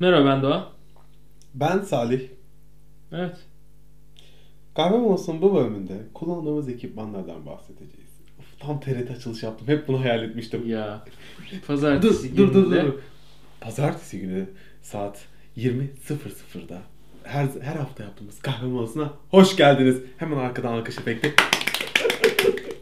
Merhaba ben Doğa. Ben Salih. Evet. Kahve molasının bu bölümünde kullandığımız ekipmanlardan bahsedeceğiz. Of, tam TRT açılış yaptım. Hep bunu hayal etmiştim. Ya. Dur, Pazartesi dur, dur, dur, gününde- dur. Pazartesi günü saat 20.00'da her, her hafta yaptığımız kahve molasına hoş geldiniz. Hemen arkadan alkış efekti.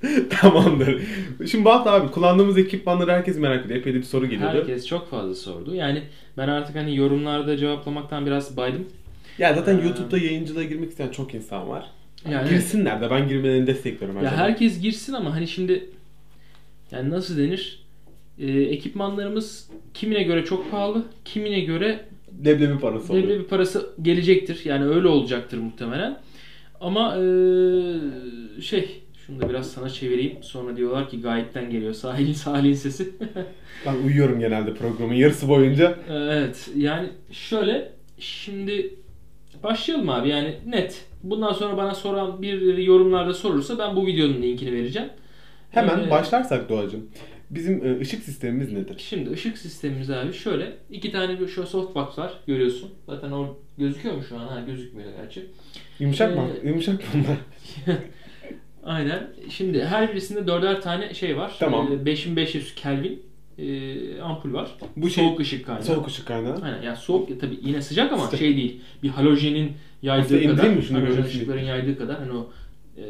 Tamamdır. Şimdi bu hafta abi kullandığımız ekipmanları herkes merak ediyor. Epey de bir soru geliyordu. Herkes çok fazla sordu. Yani ben artık hani yorumlarda cevaplamaktan biraz baydım. Ya zaten Ee, YouTube'da yayıncılığa girmek isteyen çok insan var. Yani Girsinler de ben girmelerini destekliyorum her Ya zaman. herkes girsin ama hani şimdi yani nasıl denir? Ee, ekipmanlarımız kimine göre çok pahalı, kimine göre Leblebi parası oluyor. belli bir parası gelecektir. Yani öyle olacaktır muhtemelen. Ama ee, şey şunu da biraz sana çevireyim. Sonra diyorlar ki gayetten geliyor. Sahilin Salih'in sesi. Ben uyuyorum genelde programın yarısı boyunca. evet yani şöyle şimdi başlayalım abi yani net. Bundan sonra bana soran bir yorumlarda sorursa ben bu videonun linkini vereceğim. Hemen Ee, başlarsak Doğacığım. Bizim e, ışık sistemimiz nedir? Şimdi ışık sistemimiz abi şöyle. iki tane bir şu softbox var görüyorsun. Zaten o gözüküyor mu şu an? Ha gözükmüyor gerçi. Yumuşak mı? Ee, Yumuşak mı bunlar? Aynen. Şimdi her birisinde dörder tane şey var. Tamam. Ee, 5500 Kelvin e, ampul var. Bu şey soğuk ışık kaynağı. soğuk ışık kaynağı. Aynen. Yani soğuk ya tabii yine sıcak ama Sıcak. şey değil. Bir halojenin yaydığı Aslında kadar. mi şunu halojen ışıkların yaydığı kadar. Hani o e,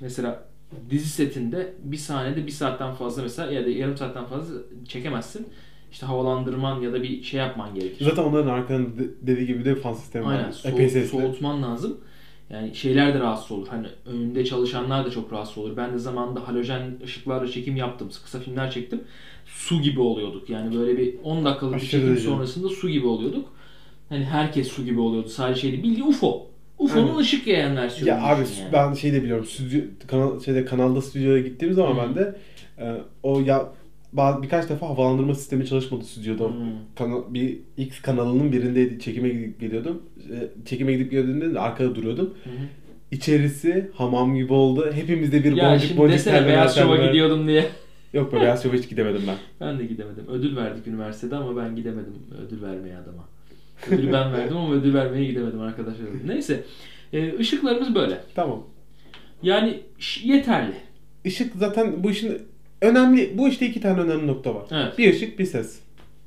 mesela dizi setinde bir sahnede bir saatten fazla mesela ya da yarım saatten fazla çekemezsin. İşte havalandırman ya da bir şey yapman gerekir. Zaten onların arkalarında de- dediği gibi de fan sistemi Aynen. var. Soğut- Epey sesli. soğutman lazım. Yani şeyler de rahatsız olur. Hani önünde çalışanlar da çok rahatsız olur. Ben de zamanında halojen ışıklarla çekim yaptım. Kısa filmler çektim. Su gibi oluyorduk. Yani böyle bir 10 dakikalık bir çekim sonrasında su gibi oluyorduk. Hani herkes su gibi oluyordu. Sadece şeydi bildiğin UFO. UFO'nun Aynen. ışık yayan versiyonu. Ya abi yani. ben şey de biliyorum. Stüdyo, kanal, şeyde kanalda stüdyoya gittiğim zaman Hı. ben de e, o ya birkaç defa havalandırma sistemi çalışmadı stüdyoda. Hmm. Kanal, bir X kanalının birindeydi. Çekime gidip geliyordum. E, çekime gidip geldiğimde de arkada duruyordum. Hı. İçerisi hamam gibi oldu. Hepimizde bir Ya boncuk boncuk terlemeler, Beyaz Şov'a terlemeler. gidiyordum diye. Yok be Beyaz Şov'a hiç gidemedim ben. Ben de gidemedim. Ödül verdik üniversitede ama ben gidemedim ödül vermeye adama. Ödülü ben verdim ama ödül vermeye gidemedim arkadaşlar. Neyse. Ee, ışıklarımız böyle. Tamam. Yani yeterli. Işık zaten bu işin önemli bu işte iki tane önemli nokta var. Evet. Bir ışık, bir ses.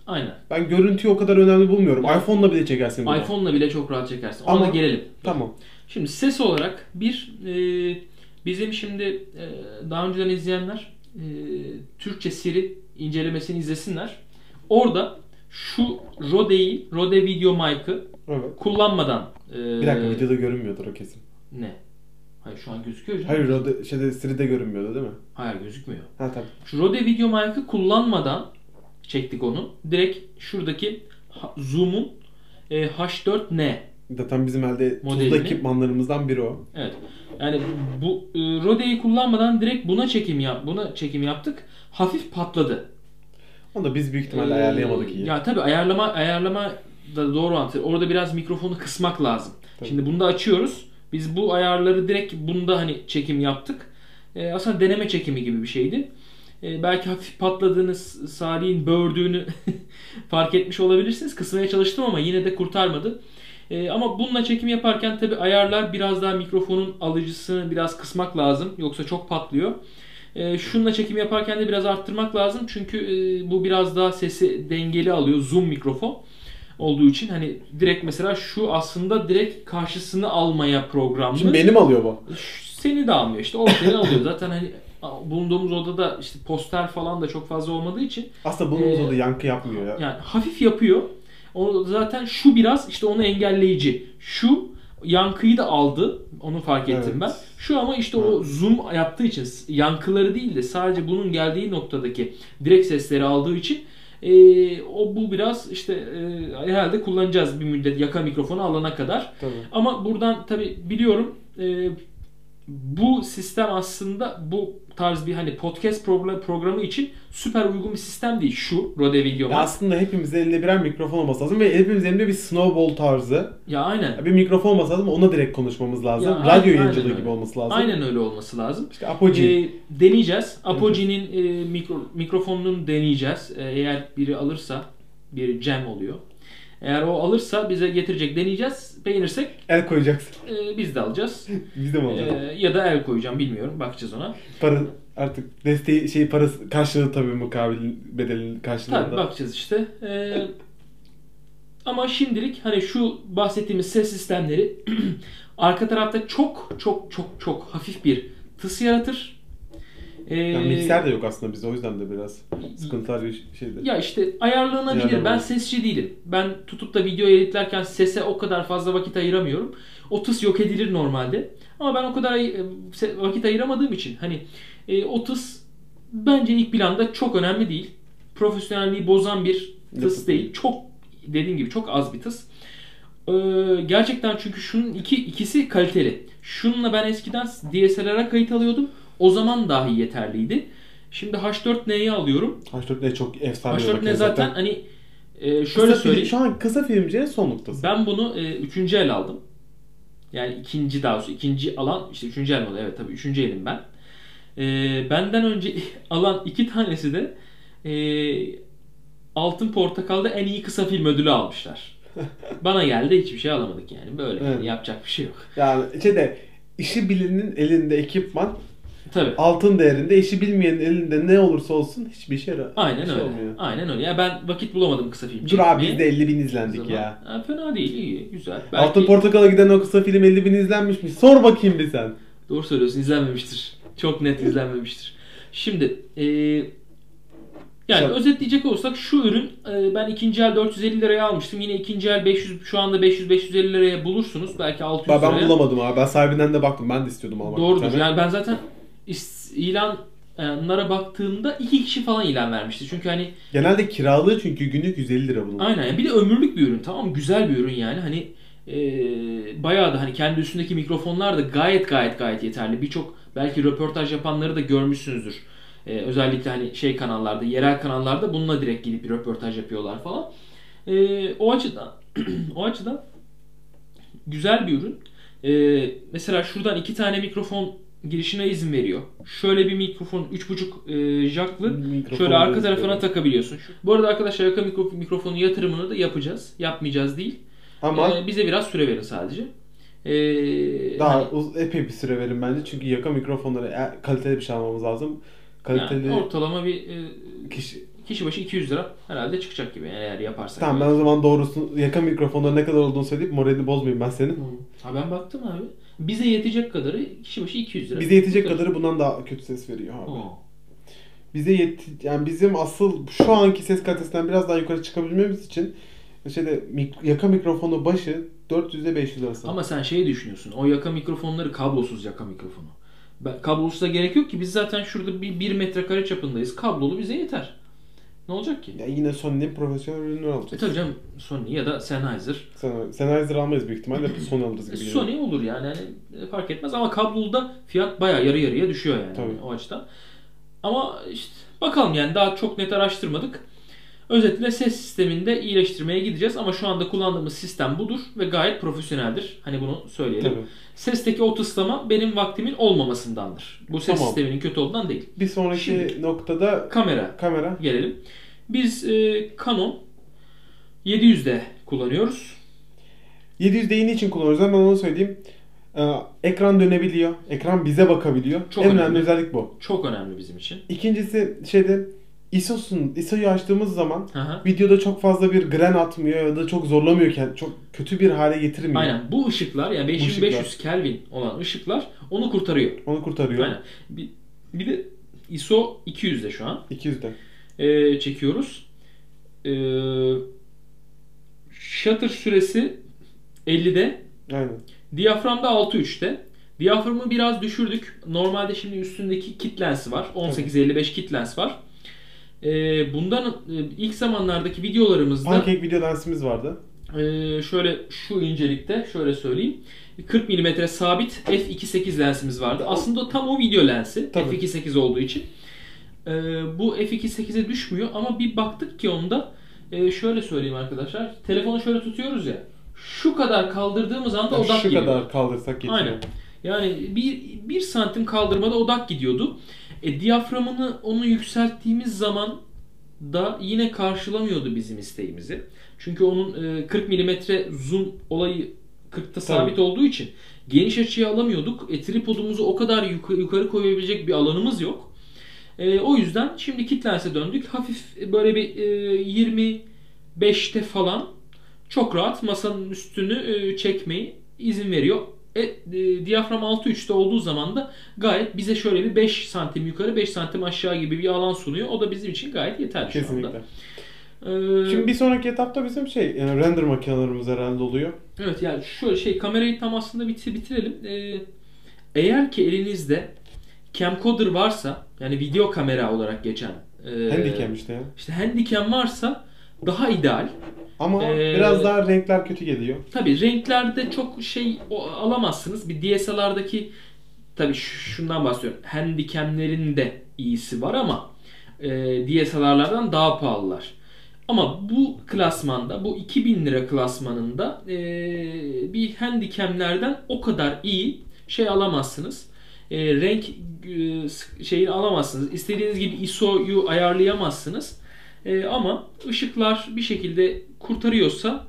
Aynen. Ben görüntüyü o kadar önemli bulmuyorum. iPhone'la bile çekersin bunu. iPhone'la bile çok rahat çekersin. Ona Ama- gelelim. Tamam. Şimdi ses olarak bir e, bizim şimdi e, daha önceden izleyenler e, Türkçe Siri incelemesini izlesinler. Orada şu Rode'yi, Rode Video Mic'ı Evet. kullanmadan e, Bir dakika videoda görünmüyordur o kesin. ne? Hayır şu an gözüküyor canım. Hayır o da şeyde Siri'de görünmüyordu değil mi? Hayır gözükmüyor. Ha tamam. Şu Rode Video Mic'ı kullanmadan çektik onu. Direkt şuradaki Zoom'un e, H4N Zaten bizim elde tuzlu ekipmanlarımızdan biri o. Evet. Yani bu e, Rode'yi kullanmadan direkt buna çekim yap buna çekim yaptık. Hafif patladı. Onu da biz büyük ihtimalle Ee, ayarlayamadık iyi. Ya tabii ayarlama ayarlama da doğru antı. Orada biraz mikrofonu kısmak lazım. Tabii. Şimdi bunda açıyoruz. Biz bu ayarları direkt bunda hani çekim yaptık. Ee, aslında deneme çekimi gibi bir şeydi. Ee, belki hafif patladığını, Salih'in böğürdüğünü fark etmiş olabilirsiniz. Kısmaya çalıştım ama yine de kurtarmadı. Ee, ama bununla çekim yaparken tabi ayarlar biraz daha mikrofonun alıcısını biraz kısmak lazım. Yoksa çok patlıyor. Ee, şununla çekim yaparken de biraz arttırmak lazım. Çünkü e, bu biraz daha sesi dengeli alıyor. Zoom mikrofon olduğu için hani direkt mesela şu aslında direkt karşısını almaya programlı. Şimdi benim alıyor bu. Seni de almıyor işte. O seni alıyor. Zaten hani bulunduğumuz odada işte poster falan da çok fazla olmadığı için Aslında bulunduğumuz Ee, oda yankı yapmıyor ya. yani hafif yapıyor. O zaten şu biraz işte onu engelleyici. Şu yankıyı da aldı. Onu fark ettim Evet. ben. Şu ama işte o zoom yaptığı için yankıları değil de sadece bunun geldiği noktadaki direkt sesleri aldığı için e, o bu biraz işte e, herhalde kullanacağız bir müddet yaka mikrofonu alana kadar. Tabii. Ama buradan tabi biliyorum e, bu sistem aslında bu tarz bir hani podcast program- programı için süper uygun bir sistem değil. Şu Rode Video aslında hepimizin elinde birer mikrofon olması lazım ve hepimizin elinde bir snowball tarzı Ya aynen. bir mikrofon olması lazım. Ona direkt konuşmamız lazım. Ya, Radyo aynen yayıncılığı gibi olması lazım. Aynen öyle olması lazım. İşte Apogee. Ee, deneyeceğiz. Apogie'nin e, mikro, mikrofonunu deneyeceğiz. Ee, eğer biri alırsa bir Cem oluyor. Eğer o alırsa bize getirecek deneyeceğiz. Beğenirsek El koyacaksın. e, biz de alacağız. Biz de mi alacağız? E, ya da el koyacağım bilmiyorum. Bakacağız ona. Para artık desteği şey parası karşılığı tabii mukabil bedelin karşılığında. Tabii bakacağız işte. Ee, ama şimdilik hani şu bahsettiğimiz ses sistemleri arka tarafta çok çok çok çok hafif bir tıs yaratır. Ee, Yani mikser de yok aslında bizde o yüzden de biraz sıkıntılar bir şeydi. Ya işte ayarlanabilir. Ayarlanabilir. Ben sesçi değilim. Ben tutup da video editlerken sese o kadar fazla vakit ayıramıyorum. O tıs yok edilir normalde. Ama ben o kadar vakit ayıramadığım için hani e, o tıs bence ilk planda çok önemli değil. Profesyonelliği bozan bir tıs Yapı- değil. Çok dediğim gibi çok az bir tıs. Ee, gerçekten çünkü şunun iki ikisi kaliteli. Şununla ben eskiden DSLR'a kayıt alıyordum. O zaman dahi yeterliydi. Şimdi H4N'yi alıyorum. H4N çok efsane bir H4N makine zaten hani e, Kısa şöyle film- söyleyeyim. Şu an kısa filmcinin son noktası. Ben bunu e, üçüncü el aldım. Yani ikinci daha doğrusu ikinci alan işte üçüncü el oluyor? Evet tabii üçüncü elim ben. E, benden önce alan iki tanesi de e, Altın Portakal'da en iyi kısa film ödülü almışlar. Bana geldi hiçbir şey alamadık yani. Böyle Evet. yapacak bir şey yok. Yani şeyde işi bilenin elinde ekipman Tabii. altın değerinde, işi bilmeyenin elinde ne olursa olsun hiçbir şey yarar. Aynen şey öyle. olmuyor. Aynen öyle. Ya ben vakit bulamadım kısa film Dur abi biz de 50 bin izlendik Zaman- ya. Ha, fena değil, iyi, güzel. Altın Portakal'a giden o kısa film 50 bin izlenmiş mi? Sor bakayım bir sen. Doğru söylüyorsun izlenmemiştir. Çok net izlenmemiştir. Şimdi e, yani Şap- özetleyecek olursak şu ürün e, ben ikinci el 450 liraya almıştım. Yine ikinci el 500 şu anda 500-550 liraya bulursunuz. Belki 600 Ben, ben liraya. bulamadım abi. Ben sahibinden de baktım. Ben de istiyordum almak. Doğrudur. Yani ben zaten ilanlara baktığımda iki kişi falan ilan vermişti. Çünkü hani Genelde kiralığı çünkü günlük 150 lira bunun. Aynen. Yani bir de ömürlük bir ürün. Tamam mı? güzel bir ürün yani. Hani e, bayağı da hani kendi üstündeki mikrofonlar da gayet gayet gayet yeterli. Birçok belki röportaj yapanları da görmüşsünüzdür. E, özellikle hani şey kanallarda, yerel kanallarda bununla direkt gidip bir röportaj yapıyorlar falan. E, o açıdan o açıdan güzel bir ürün. E, mesela şuradan iki tane mikrofon girişine izin veriyor. Şöyle bir mikrofon 3.5 e, jacklı. Mikrofon Şöyle arka tarafına veriyor. takabiliyorsun. Bu arada arkadaşlar yaka mikro- mikrofonu yatırımını da yapacağız. Yapmayacağız değil. Ama Ee, bize biraz süre verin sadece. Ee, daha hani- uz- epey bir süre verin bence. Çünkü yaka mikrofonları e, kaliteli bir şey almamız lazım. Kaliteli yani ortalama bir e, kişi... kişi başı 200 lira herhalde çıkacak gibi yani eğer yaparsak. Tamam ben o zaman doğrusu yaka mikrofonları ne kadar olduğunu söyleyip moralini bozmayayım ben senin. Ha ben baktım abi. Bize yetecek kadarı kişi başı 200 lira. Bize yetecek Tabii. kadarı bundan daha kötü ses veriyor abi. Oo. Bize yet yani bizim asıl şu anki ses kalitesinden biraz daha yukarı çıkabilmemiz için şeyde mik- yaka mikrofonu başı 400 ile 500 arası. Ama sen şey düşünüyorsun. O yaka mikrofonları kablosuz yaka mikrofonu. Ben, kablosuz da gerek yok ki. Biz zaten şurada bir 1 metrekare çapındayız. Kablolu bize yeter. Ne olacak ki? Ya yine Sony'nin profesyonel ürününü E alacağız. tabii canım Sony ya da Sennheiser. Sen, Sennheiser almayız büyük ihtimalle Sony alırız gibi. geliyor. Sony olur yani. yani fark etmez ama kabloluda fiyat bayağı yarı yarıya düşüyor yani Tabii. o açıdan. Ama işte bakalım yani daha çok net araştırmadık. Özetle ses sisteminde iyileştirmeye gideceğiz ama şu anda kullandığımız sistem budur ve gayet profesyoneldir. Hani bunu söyleyelim. Tabii. Sesteki o tıslama benim vaktimin olmamasındandır. Bu ses Tamam. sisteminin kötü olduğundan değil. Bir sonraki Şimdi- noktada Kamera kamera. gelelim. Biz e, Canon 700'de kullanıyoruz. 700'de yeni için kullanıyoruz ben onu söyleyeyim. Ee, ekran dönebiliyor. Ekran bize bakabiliyor. Çok en önemli. önemli özellik bu. Çok önemli bizim için. İkincisi şeyde ISO'sun ISO'yu açtığımız zaman hı. videoda çok fazla bir gren atmıyor ya da çok zorlamıyorken çok kötü bir hale getirmiyor. Aynen. Bu ışıklar yani 5500 Kelvin olan ışıklar onu kurtarıyor. Onu kurtarıyor. Aynen. Bir, bir de ISO 200'de şu an 200'de. Ee, çekiyoruz. Ee, shutter süresi 50'de. Aynen. Diyaframda 6.3'te. Diyaframı biraz düşürdük. Normalde şimdi üstündeki kit lensi var. 1855 kit lens var. Ee, bundan e, ilk zamanlardaki videolarımızda Pancake video lensimiz vardı. ee, şöyle şu incelikte şöyle söyleyeyim. 40 mm sabit f2.8 lensimiz vardı. Aslında tam o video lensi Tabii. f2.8 olduğu için. Ee, bu f2.8'e düşmüyor ama bir baktık ki onda e, şöyle söyleyeyim arkadaşlar. Telefonu şöyle tutuyoruz ya. Şu kadar kaldırdığımız anda Yani odak şu geliyor. kadar kaldırsak yetiyor. Aynen. Yani bir, bir santim kaldırmada odak gidiyordu. E, diyaframını onu yükselttiğimiz zaman da yine karşılamıyordu bizim isteğimizi. Çünkü onun e, 40 mm zoom olayı 40'ta sabit olduğu için geniş açıya alamıyorduk. E, tripodumuzu o kadar yukarı, yukarı koyabilecek bir alanımız yok. E, o yüzden şimdi kit lense döndük. Hafif böyle bir e, 25'te falan çok rahat masanın üstünü e, çekmeyi izin veriyor. E, e, diyafram 6.3'te olduğu zaman da gayet bize şöyle bir 5 santim yukarı 5 santim aşağı gibi bir alan sunuyor. O da bizim için gayet yeterli Kesinlikle. şu anda. Ee, Şimdi bir sonraki etapta bizim şey yani render makinelerimiz herhalde oluyor. Evet yani şöyle şey kamerayı tam aslında bitir bitirelim. Ee, eğer ki elinizde camcorder varsa yani video kamera olarak geçen e, Handycam işte ya. işte handycam varsa daha ideal. Ama Ee, biraz daha renkler kötü geliyor. Tabi renklerde çok şey o- alamazsınız. Bir DSLR'daki tabi şundan bahsediyorum. Handycam'lerin de iyisi var ama e, DSLR'lardan daha pahalılar. Ama bu klasmanda, bu 2000 lira klasmanında e, bir handycam'lerden o kadar iyi şey alamazsınız. E, renk e, şeyini alamazsınız. İstediğiniz gibi ISO'yu ayarlayamazsınız. E, ama ışıklar bir şekilde kurtarıyorsa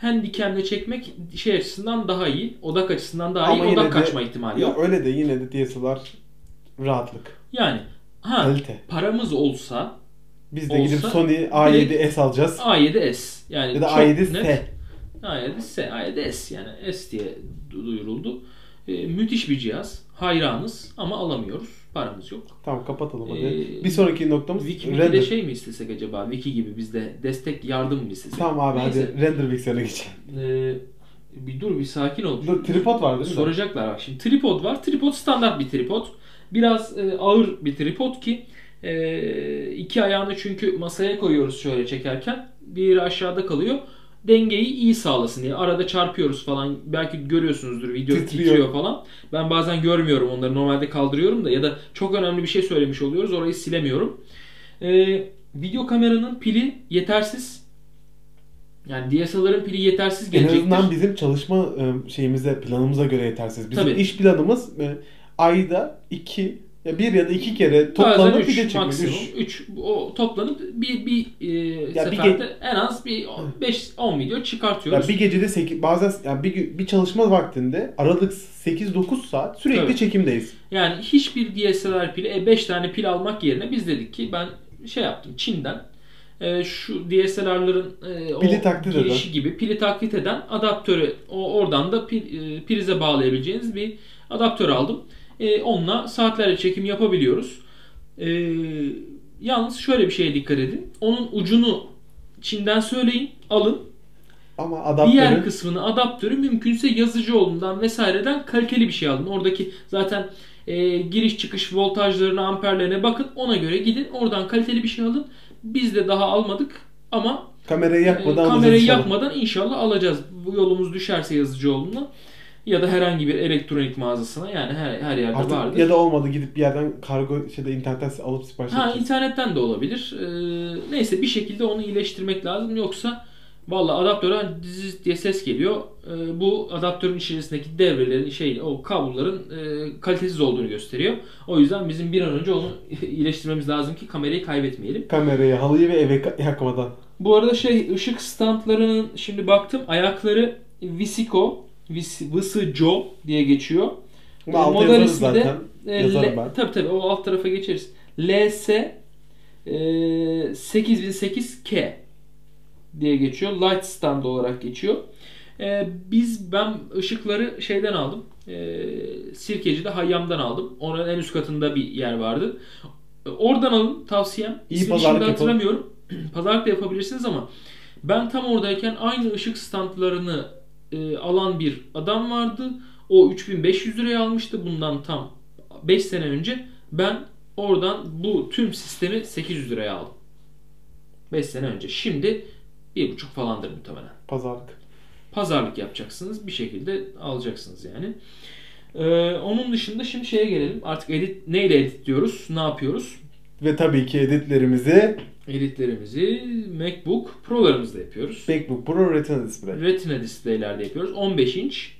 handicam'le çekmek şey açısından daha iyi. Odak açısından daha Ama iyi. Odak de- kaçma ihtimali Ya yok. öyle de yine de DSLR rahatlık. Yani ha Kalite. paramız olsa Biz de Olsa gidip Sony A7S alacağız. A7S yani Ya da çok A7S. net. A7S, A7S yani S diye du- duyuruldu. E, müthiş bir cihaz. Hayranız ama alamıyoruz. Paramız yok. Tamam kapatalım hadi. Ee, bir sonraki noktamız Wiki, render. Wiki'de şey mi istesek acaba? Wiki gibi bizde destek yardım mı istesek? Tamam abi Neyse. hadi render bilgisayarına geçelim. Ee, bir dur bir sakin ol. Dur tripod var değil mi? Soracaklar bak şimdi tripod var. Tripod standart bir tripod. Biraz e, ağır bir tripod ki e, iki ayağını çünkü masaya koyuyoruz şöyle çekerken. Diğeri aşağıda kalıyor. Dengeyi iyi sağlasın diye. Arada çarpıyoruz falan. Belki görüyorsunuzdur video Titriyor. titriyor. falan. Ben bazen görmüyorum onları. Normalde kaldırıyorum da ya da çok önemli bir şey söylemiş oluyoruz. Orayı silemiyorum. E, video kameranın pili yetersiz. Yani DSLR'ın pili yetersiz En gelecektir. azından bizim çalışma e, şeyimize, planımıza göre yetersiz. Bizim Tabii. iş planımız e, ayda iki ya bir ya da iki kere toplanıp üç, video çekmek. maksimum Üç. 3 o toplanıp bir bir e, Ya bir seferde en az bir 5 10 video Ya çıkartıyoruz. bir gecede 8 bazen yani bir, bir çalışma vaktinde aralık 8-9 saat sürekli Tabii. çekimdeyiz. Yani hiçbir DSLR pili 5 tane pil almak yerine biz dedik ki ben şey yaptım Çin'den e, şu DSLR'ların e, o Pili taklit eden. girişi gibi pili taklit eden adaptörü o oradan da pil, e, prize bağlayabileceğiniz bir adaptör aldım. E, onunla saatlerce çekim yapabiliyoruz. E, yalnız şöyle bir şeye dikkat edin. Onun ucunu Çin'den söyleyin, alın. Ama adaptörü Diğer kısmını adaptörü mümkünse yazıcıoğlundan vesaireden kaliteli bir şey alın. Oradaki zaten e, giriş çıkış voltajlarına, amperlerine bakın. Ona göre gidin. Oradan kaliteli bir şey alın. Biz de daha almadık ama kamerayı e, yakmadan kamerayı alacağız inşallah. yakmadan inşallah alacağız. Bu yolumuz düşerse yazıcıoğluna ya da herhangi bir elektronik mağazasına yani her, her yerde Artık vardır. ya da olmadı gidip bir yerden kargo şeyde internetten alıp sipariş Ha edeceğiz. internetten de olabilir. Ee, neyse bir şekilde onu iyileştirmek lazım. Yoksa valla adaptöre dizi diye ses geliyor. Ee, bu adaptörün içerisindeki devrelerin şey o kabloların e, kalitesiz olduğunu gösteriyor. O yüzden bizim bir an önce onu iyileştirmemiz lazım ki kamerayı kaybetmeyelim. Kamerayı, halıyı ve eve yakmadan. Bu arada şey ışık standlarının şimdi baktım ayakları Visico, Visico diye geçiyor. Bunu E, model ismi zaten. de e, Yazarım L- ben. Tabii tabii o alt tarafa geçeriz. LS e, 8008K diye geçiyor. Light stand olarak geçiyor. E, biz ben ışıkları şeyden aldım. E, Sirkeci'de Hayyam'dan aldım. Onun en üst katında bir yer vardı. E, Oradan alın tavsiyem. İyi İsmini pazarlık şimdi yapalım. hatırlamıyorum. pazarlık da yapabilirsiniz ama ben tam oradayken aynı ışık standlarını e, alan bir adam vardı. O 3500 liraya almıştı bundan tam 5 sene önce. Ben oradan bu tüm sistemi 800 liraya aldım. 5 sene önce. Şimdi 1,5 falandır muhtemelen. Pazarlık. Pazarlık yapacaksınız. Bir şekilde alacaksınız yani. Ee, onun dışında şimdi şeye gelelim. Artık edit neyle editliyoruz? Ne yapıyoruz? Ve tabii ki editlerimizi Editlerimizi MacBook Pro'larımızda yapıyoruz. MacBook Pro Retina Display. Retina displaylerde yapıyoruz. 15 inç.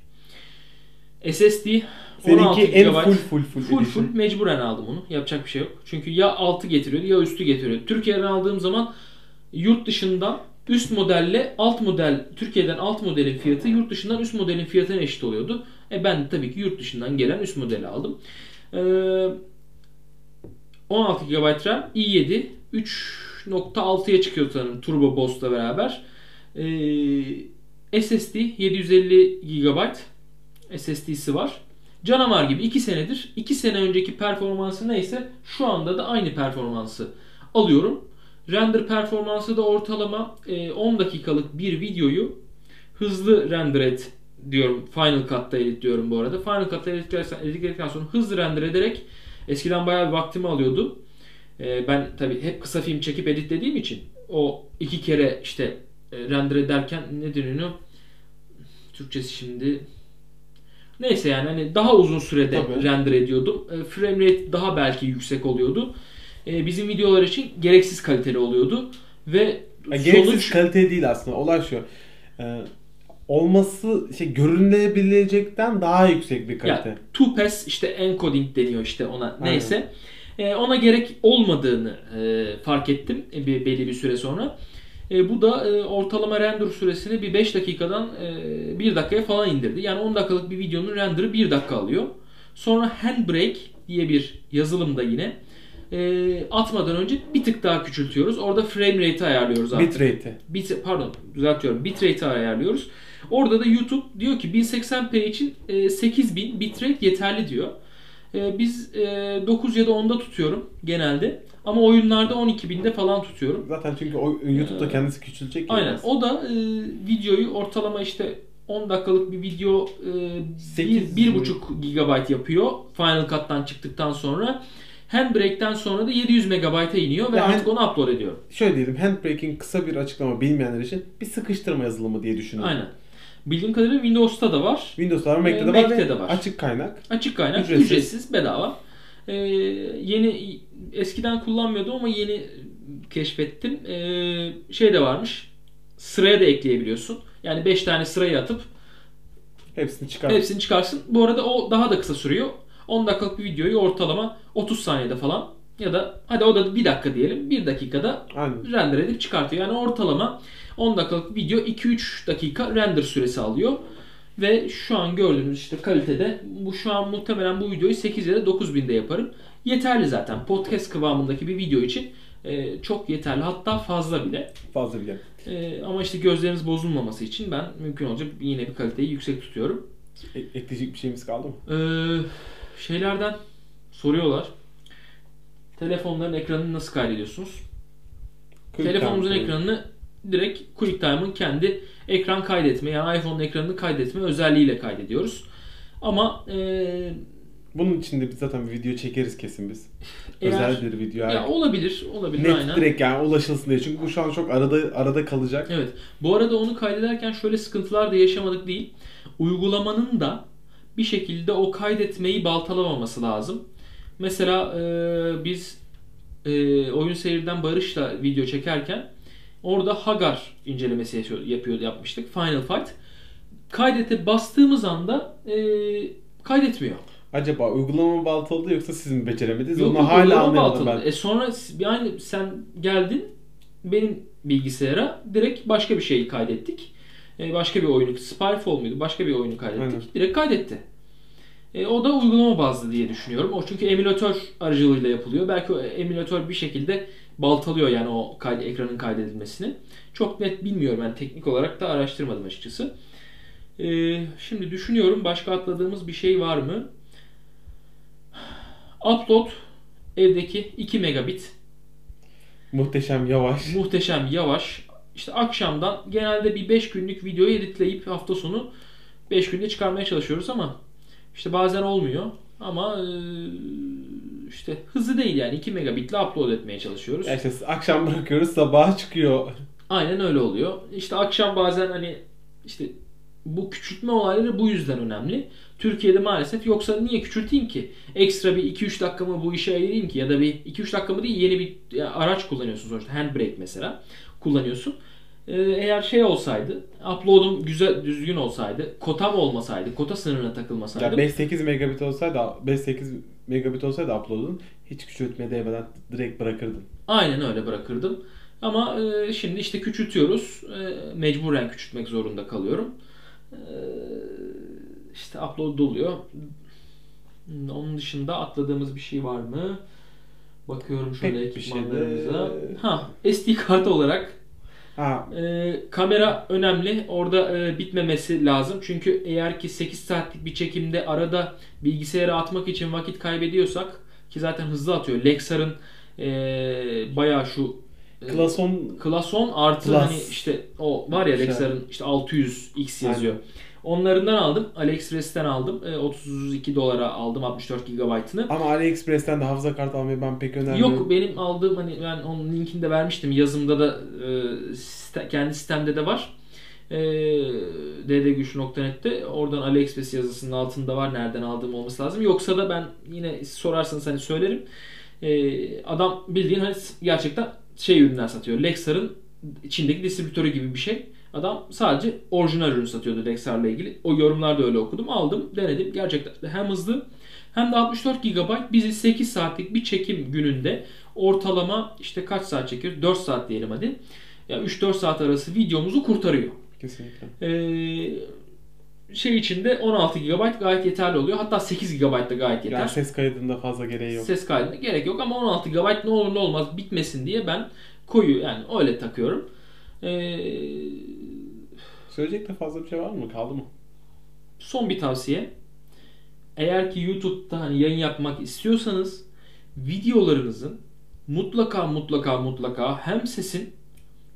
SSD 16 Seninki en GB. full full full, Full edition. full mecburen aldım onu. Yapacak bir şey yok. Çünkü ya altı getiriyordu ya üstü getiriyordu. Türkiye'den aldığım zaman yurt dışından üst modelle alt model Türkiye'den alt modelin fiyatı yurt dışından üst modelin fiyatına eşit oluyordu. E ben de tabii ki yurt dışından gelen üst modeli aldım. Ee, 16 GB RAM i7 3.6'ya çıkıyor sanırım Turbo Boost'la beraber. Ee, SSD 750 GB SSD'si var. Canavar gibi 2 senedir 2 sene önceki performansı neyse şu anda da aynı performansı alıyorum. Render performansı da ortalama e, 10 dakikalık bir videoyu hızlı render et diyorum. Final Cut'ta editliyorum bu arada. Final Cut'ta editledikten sonra hızlı render ederek eskiden bayağı bir vaktimi alıyordu. E, ben tabi hep kısa film çekip editlediğim için o iki kere işte e, render ederken ne deniyor? Türkçesi şimdi Neyse yani hani daha uzun sürede Tabii. render ediyordum. E, frame rate daha belki yüksek oluyordu. E, bizim videolar için gereksiz kaliteli oluyordu ve Ya gereksiz sonuç kalite değil aslında. Olay şu. Ee, olması şey görünebilecekten daha yüksek bir kalite. ya two pass işte encoding deniyor işte ona neyse. E, ona gerek olmadığını e, fark ettim e, bir belli bir süre sonra. E, bu da e, ortalama render süresini bir 5 dakikadan e, 1 dakikaya falan indirdi. Yani 10 dakikalık bir videonun renderı 1 dakika alıyor. Sonra Handbrake diye bir yazılımda yine e, atmadan önce bir tık daha küçültüyoruz. Orada frame rate'i ayarlıyoruz artık. Bitrate'i. Bit, pardon düzeltiyorum. Bitrate'i ayarlıyoruz. Orada da YouTube diyor ki 1080p için e, 8000 bitrate yeterli diyor. E, biz e, 9 ya da 10'da tutuyorum genelde. Ama oyunlarda 12.000'de falan tutuyorum. Zaten çünkü o YouTube'da kendisi küçülecek. Aynen. biraz. O da e, videoyu ortalama işte 10 dakikalık bir video e, Sekiz- 1.5 GB yapıyor. Final Cut'tan çıktıktan sonra. Handbrake'den sonra da 700 MB'a iniyor ve Yani- artık onu upload ediyorum. Şöyle diyelim Handbrake'in kısa bir açıklama bilmeyenler için bir sıkıştırma yazılımı diye düşünün. Aynen. Bildiğim kadarıyla Windows'ta da var. Windows'ta var, Mac'te Ee, de var Mac'te de var. açık kaynak. Açık kaynak, Ücretsiz. ücretsiz, bedava. Ee, yeni eskiden kullanmıyordum ama yeni keşfettim. Ee, şey de varmış. Sıraya da ekleyebiliyorsun. Yani 5 tane sıraya atıp Hepsini çıkar. hepsini çıkarsın. Bu arada o daha da kısa sürüyor. 10 dakikalık bir videoyu ortalama 30 saniyede falan ya da hadi o da 1 dakika diyelim. 1 dakikada Aynen. render edip çıkartıyor. Yani ortalama 10 dakikalık bir video 2-3 dakika render süresi alıyor. Ve şu an gördüğünüz işte kalitede bu şu an muhtemelen bu videoyu 8 ya da 9000'de yaparım. Yeterli zaten. Podcast kıvamındaki bir video için e, çok yeterli. Hatta fazla bile. Fazla bile. E, ama işte gözleriniz bozulmaması için ben mümkün olunca yine bir kaliteyi yüksek tutuyorum. E- ekleyecek bir şeyimiz kaldı mı? E, şeylerden soruyorlar. Telefonların ekranını nasıl kaydediyorsunuz? Quick Telefonumuzun time. ekranını direkt QuickTime'ın kendi ekran kaydetme yani iPhone'un ekranını kaydetme özelliğiyle kaydediyoruz. Ama e, Bunun için de biz zaten bir video çekeriz kesin biz. Eğer- Özel bir video. ya olabilir, olabilir Net aynen. direkt yani ulaşılsın diye. Çünkü bu şu an çok arada arada kalacak. Evet. Bu arada onu kaydederken şöyle sıkıntılar da yaşamadık değil. Uygulamanın da bir şekilde o kaydetmeyi baltalamaması lazım. Mesela e, biz e, oyun seyirden Barış'la video çekerken orada Hagar incelemesi yapıyor yapmıştık. Final Fight. Kaydete bastığımız anda e, kaydetmiyor. Acaba uygulama mı baltaladı yoksa siz mi beceremediniz? Yok, Onu hala anlayamadım ben. E sonra yani sen geldin benim bilgisayara direkt başka bir şeyi kaydettik. E, başka bir oyunu, Spyfall muydu? Başka bir oyunu kaydettik. Aynen. Direkt kaydetti. E, o da uygulama bazlı diye düşünüyorum. O çünkü emülatör aracılığıyla yapılıyor. Belki o emülatör bir şekilde baltalıyor yani o kaydı, ekranın kaydedilmesini. Çok net bilmiyorum. Ben teknik olarak da araştırmadım açıkçası. E, şimdi düşünüyorum başka atladığımız bir şey var mı? Upload evdeki 2 megabit Muhteşem yavaş. muhteşem yavaş. İşte akşamdan genelde bir 5 günlük videoyu editleyip hafta sonu 5 günde çıkarmaya çalışıyoruz ama işte bazen olmuyor. Ama e, işte hızlı değil yani 2 megabitle upload etmeye çalışıyoruz. Ya işte akşam bırakıyoruz sabaha çıkıyor. Aynen öyle oluyor. İşte akşam bazen hani işte bu küçültme olayları bu yüzden önemli. Türkiye'de maalesef yoksa niye küçülteyim ki? Ekstra bir 2-3 dakikamı bu işe ayırayım ki? Ya da bir 2-3 dakikamı değil yeni bir araç kullanıyorsun sonuçta. Handbrake mesela kullanıyorsun. Ee, eğer şey olsaydı, upload'um güzel düzgün olsaydı, kotam olmasaydı, kota sınırına Ya takılmasaydım. 5-8 megabit olsaydı 5-8 megabit olsaydı upload'un hiç küçültmeye değmeden direkt bırakırdın. Aynen öyle bırakırdım. Ama e, şimdi işte küçültüyoruz. E, mecburen küçültmek zorunda kalıyorum. E, işte upload doluyor. Onun dışında atladığımız bir şey var mı? Bakıyorum şöyle Pek bir şey de- ekipmanlarımıza. Ha, SD kart olarak Ha e, kamera önemli. Orada e, bitmemesi lazım. Çünkü eğer ki 8 saatlik bir çekimde arada bilgisayara atmak için vakit kaybediyorsak ki zaten hızlı atıyor. Lexar'ın e, bayağı şu e, Klason Klason artı Plus. hani işte o var ya Şey. Lexar'ın işte 600X yazıyor. Onlarından aldım. AliExpress'ten aldım. E, 32 dolara aldım 64 GB'ını. ama AliExpress'ten de hafıza kartı almayı ben pek önermiyorum. Yok benim aldığım hani ben onun linkini de vermiştim. Yazımda da e, site- kendi sitemde de var. E, ddgüç.net'te oradan AliExpress yazısının altında var nereden aldığım olması lazım. Yoksa da ben yine sorarsanız hani söylerim. E, adam bildiğin hani gerçekten şey ürünler satıyor. Lexar'ın içindeki distribütörü gibi bir şey. Adam sadece orijinal ürün satıyordu Lexar'la ilgili. O yorumlarda öyle okudum. Aldım, denedim. Gerçekten hem hızlı hem de 64 GB bizi 8 saatlik bir çekim gününde ortalama işte kaç saat çekiyoruz? 4 saat diyelim hadi. Ya 3-4 saat arası videomuzu kurtarıyor. Kesinlikle. Ee, şey içinde 16 GB gayet yeterli oluyor. Hatta 8 GB da gayet yeter. Yani ses kaydında fazla gereği yok. Ses kaydına gerek yok ama 16 GB ne olur ne olmaz bitmesin diye ben koyu yani öyle takıyorum. Ee, Söyleyecek de fazla bir şey var mı? Kaldı mı? son bir tavsiye. Eğer ki YouTube'da hani yayın yapmak istiyorsanız videolarınızın mutlaka mutlaka mutlaka hem sesin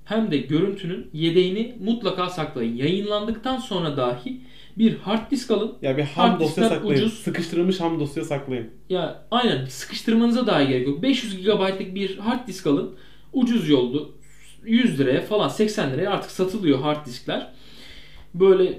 hem de görüntünün yedeğini mutlaka saklayın. Yayınlandıktan sonra dahi bir hard disk alın. Ya bir ham Hard dosya saklayın. ucuz. Sıkıştırılmış ham dosya saklayın. Ya aynen sıkıştırmanıza dahi gerek yok. 500 GB'lık bir hard disk alın. Ucuz yoldu. 100 liraya falan 80 liraya artık satılıyor hard diskler. Böyle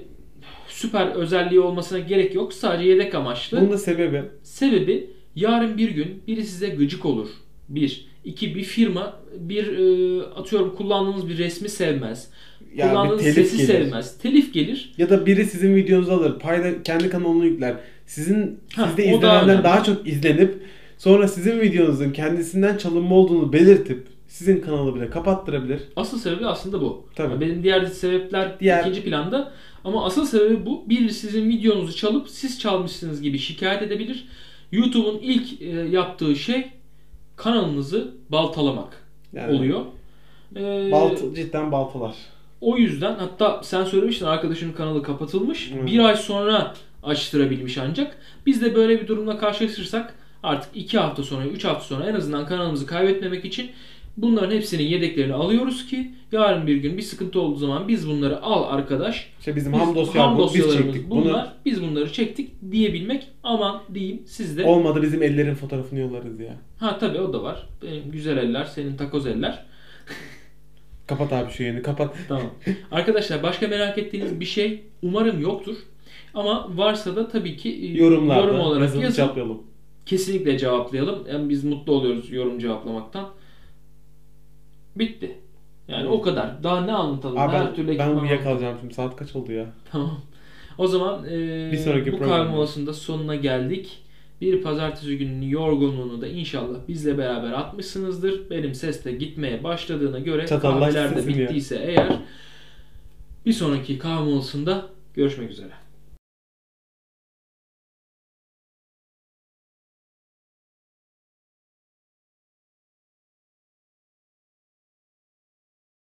süper özelliği olmasına gerek yok. Sadece yedek amaçlı. Bunun da sebebi Sebebi yarın bir gün biri size gıcık olur. Bir. iki bir firma bir e, atıyorum kullandığınız bir resmi sevmez. ya bir kullandığınız telif sesi gelir. sevmez. Telif gelir. Ya da biri sizin videonuzu alır, payla kendi kanalına yükler. Sizin Ha, sizde daha izlenenden önemli. daha çok izlenip sonra sizin videonuzun kendisinden çalınma olduğunu belirtip sizin kanalı bile kapattırabilir. Asıl sebebi aslında bu. Tabii. Benim diğer sebepler Diğer- ikinci planda. Ama asıl sebebi bu. Bir sizin videonuzu çalıp siz çalmışsınız gibi şikayet edebilir. YouTube'un ilk e, yaptığı şey kanalınızı baltalamak Yani oluyor. Ee, Balt, cidden baltalar. O yüzden hatta sen söylemiştin arkadaşının kanalı kapatılmış. Evet. Bir ay sonra açtırabilmiş ancak. Biz de böyle bir durumla karşılaşırsak artık 2 hafta sonra, 3 hafta sonra en azından kanalımızı kaybetmemek için bunların hepsinin yedeklerini alıyoruz ki yarın bir gün bir sıkıntı olduğu zaman biz bunları al arkadaş. İşte bizim Biz, ham dosya biz dosyalarımız çektik. bunlar. Bunu Biz bunları çektik diyebilmek aman diyeyim siz de. olmadı bizim ellerin fotoğrafını yollarız ya. Ha tabii o da var. Benim güzel eller, senin takoz eller. Kapat abi şu yayını kapat. Tamam. Arkadaşlar başka merak ettiğiniz bir şey umarım yoktur. Ama varsa da tabii ki e, Yorumlarda yorum olarak yazın. cevaplayalım. Kesinlikle cevaplayalım. Yani biz mutlu oluyoruz yorum cevaplamaktan. Bitti. Yani Evet. o kadar. Daha ne anlatalım? Abi Her ben, türlü ben uyuyakalacağım şimdi. Saat kaç oldu ya? Tamam. O zaman e, Bir sonraki bu kahve molasında sonuna geldik. Bir pazartesi gününün yorgunluğunu da inşallah bizle beraber atmışsınızdır. Benim ses de gitmeye başladığına göre Çatallaştı kahveler de sesim ya. bittiyse eğer bir sonraki kahve molasında görüşmek üzere.